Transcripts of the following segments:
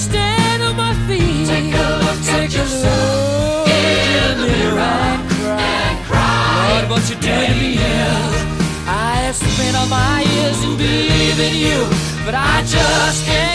stand on my feet. Take a look Take at yourself in the mirror and cry. and cry. Lord, what you doing to me? I have spent all my years in believing you, but I just can't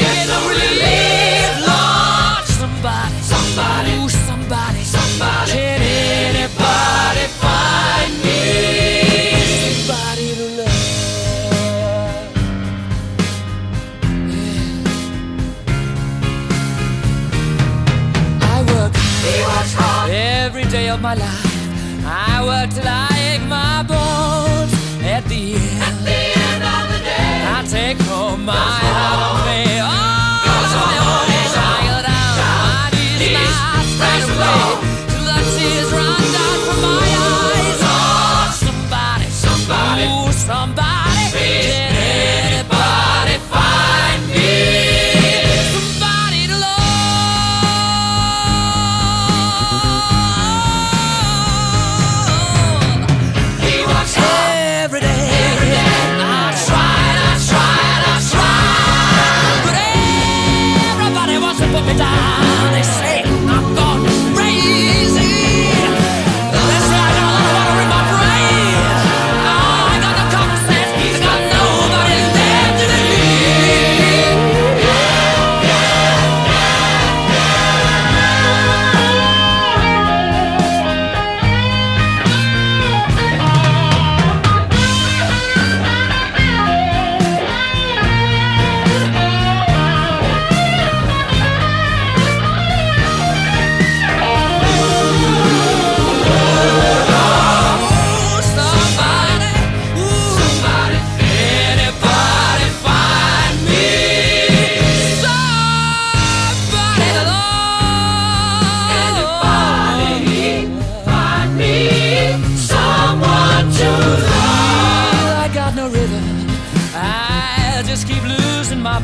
of my life. I work till I ache my bones. At the end, At the end of the day, I take home my half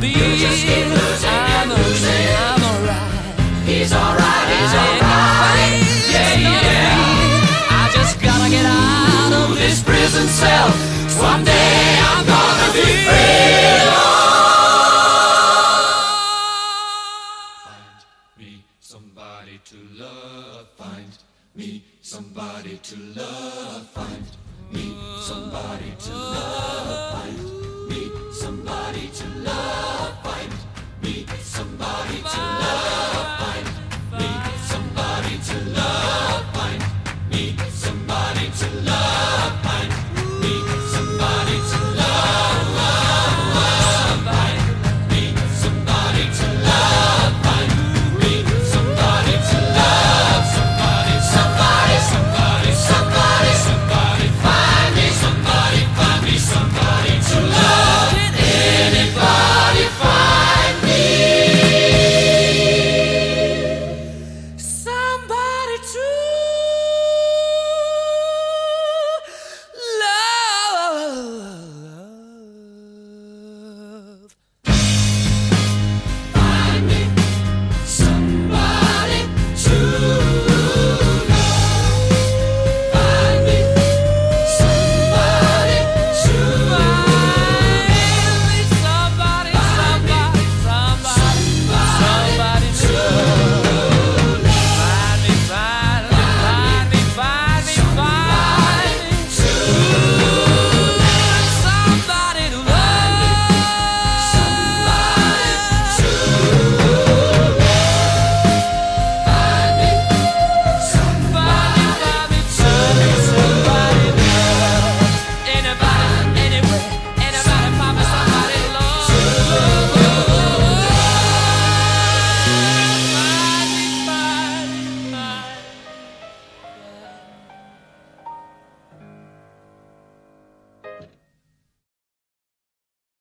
losing my just keep losing losing. He's alright, he's alright. Yeah, yeah. I just gotta get out of this prison cell. Someday I'm gonna be free. Find me somebody to love. Find me somebody to love. Find me somebody to love. Find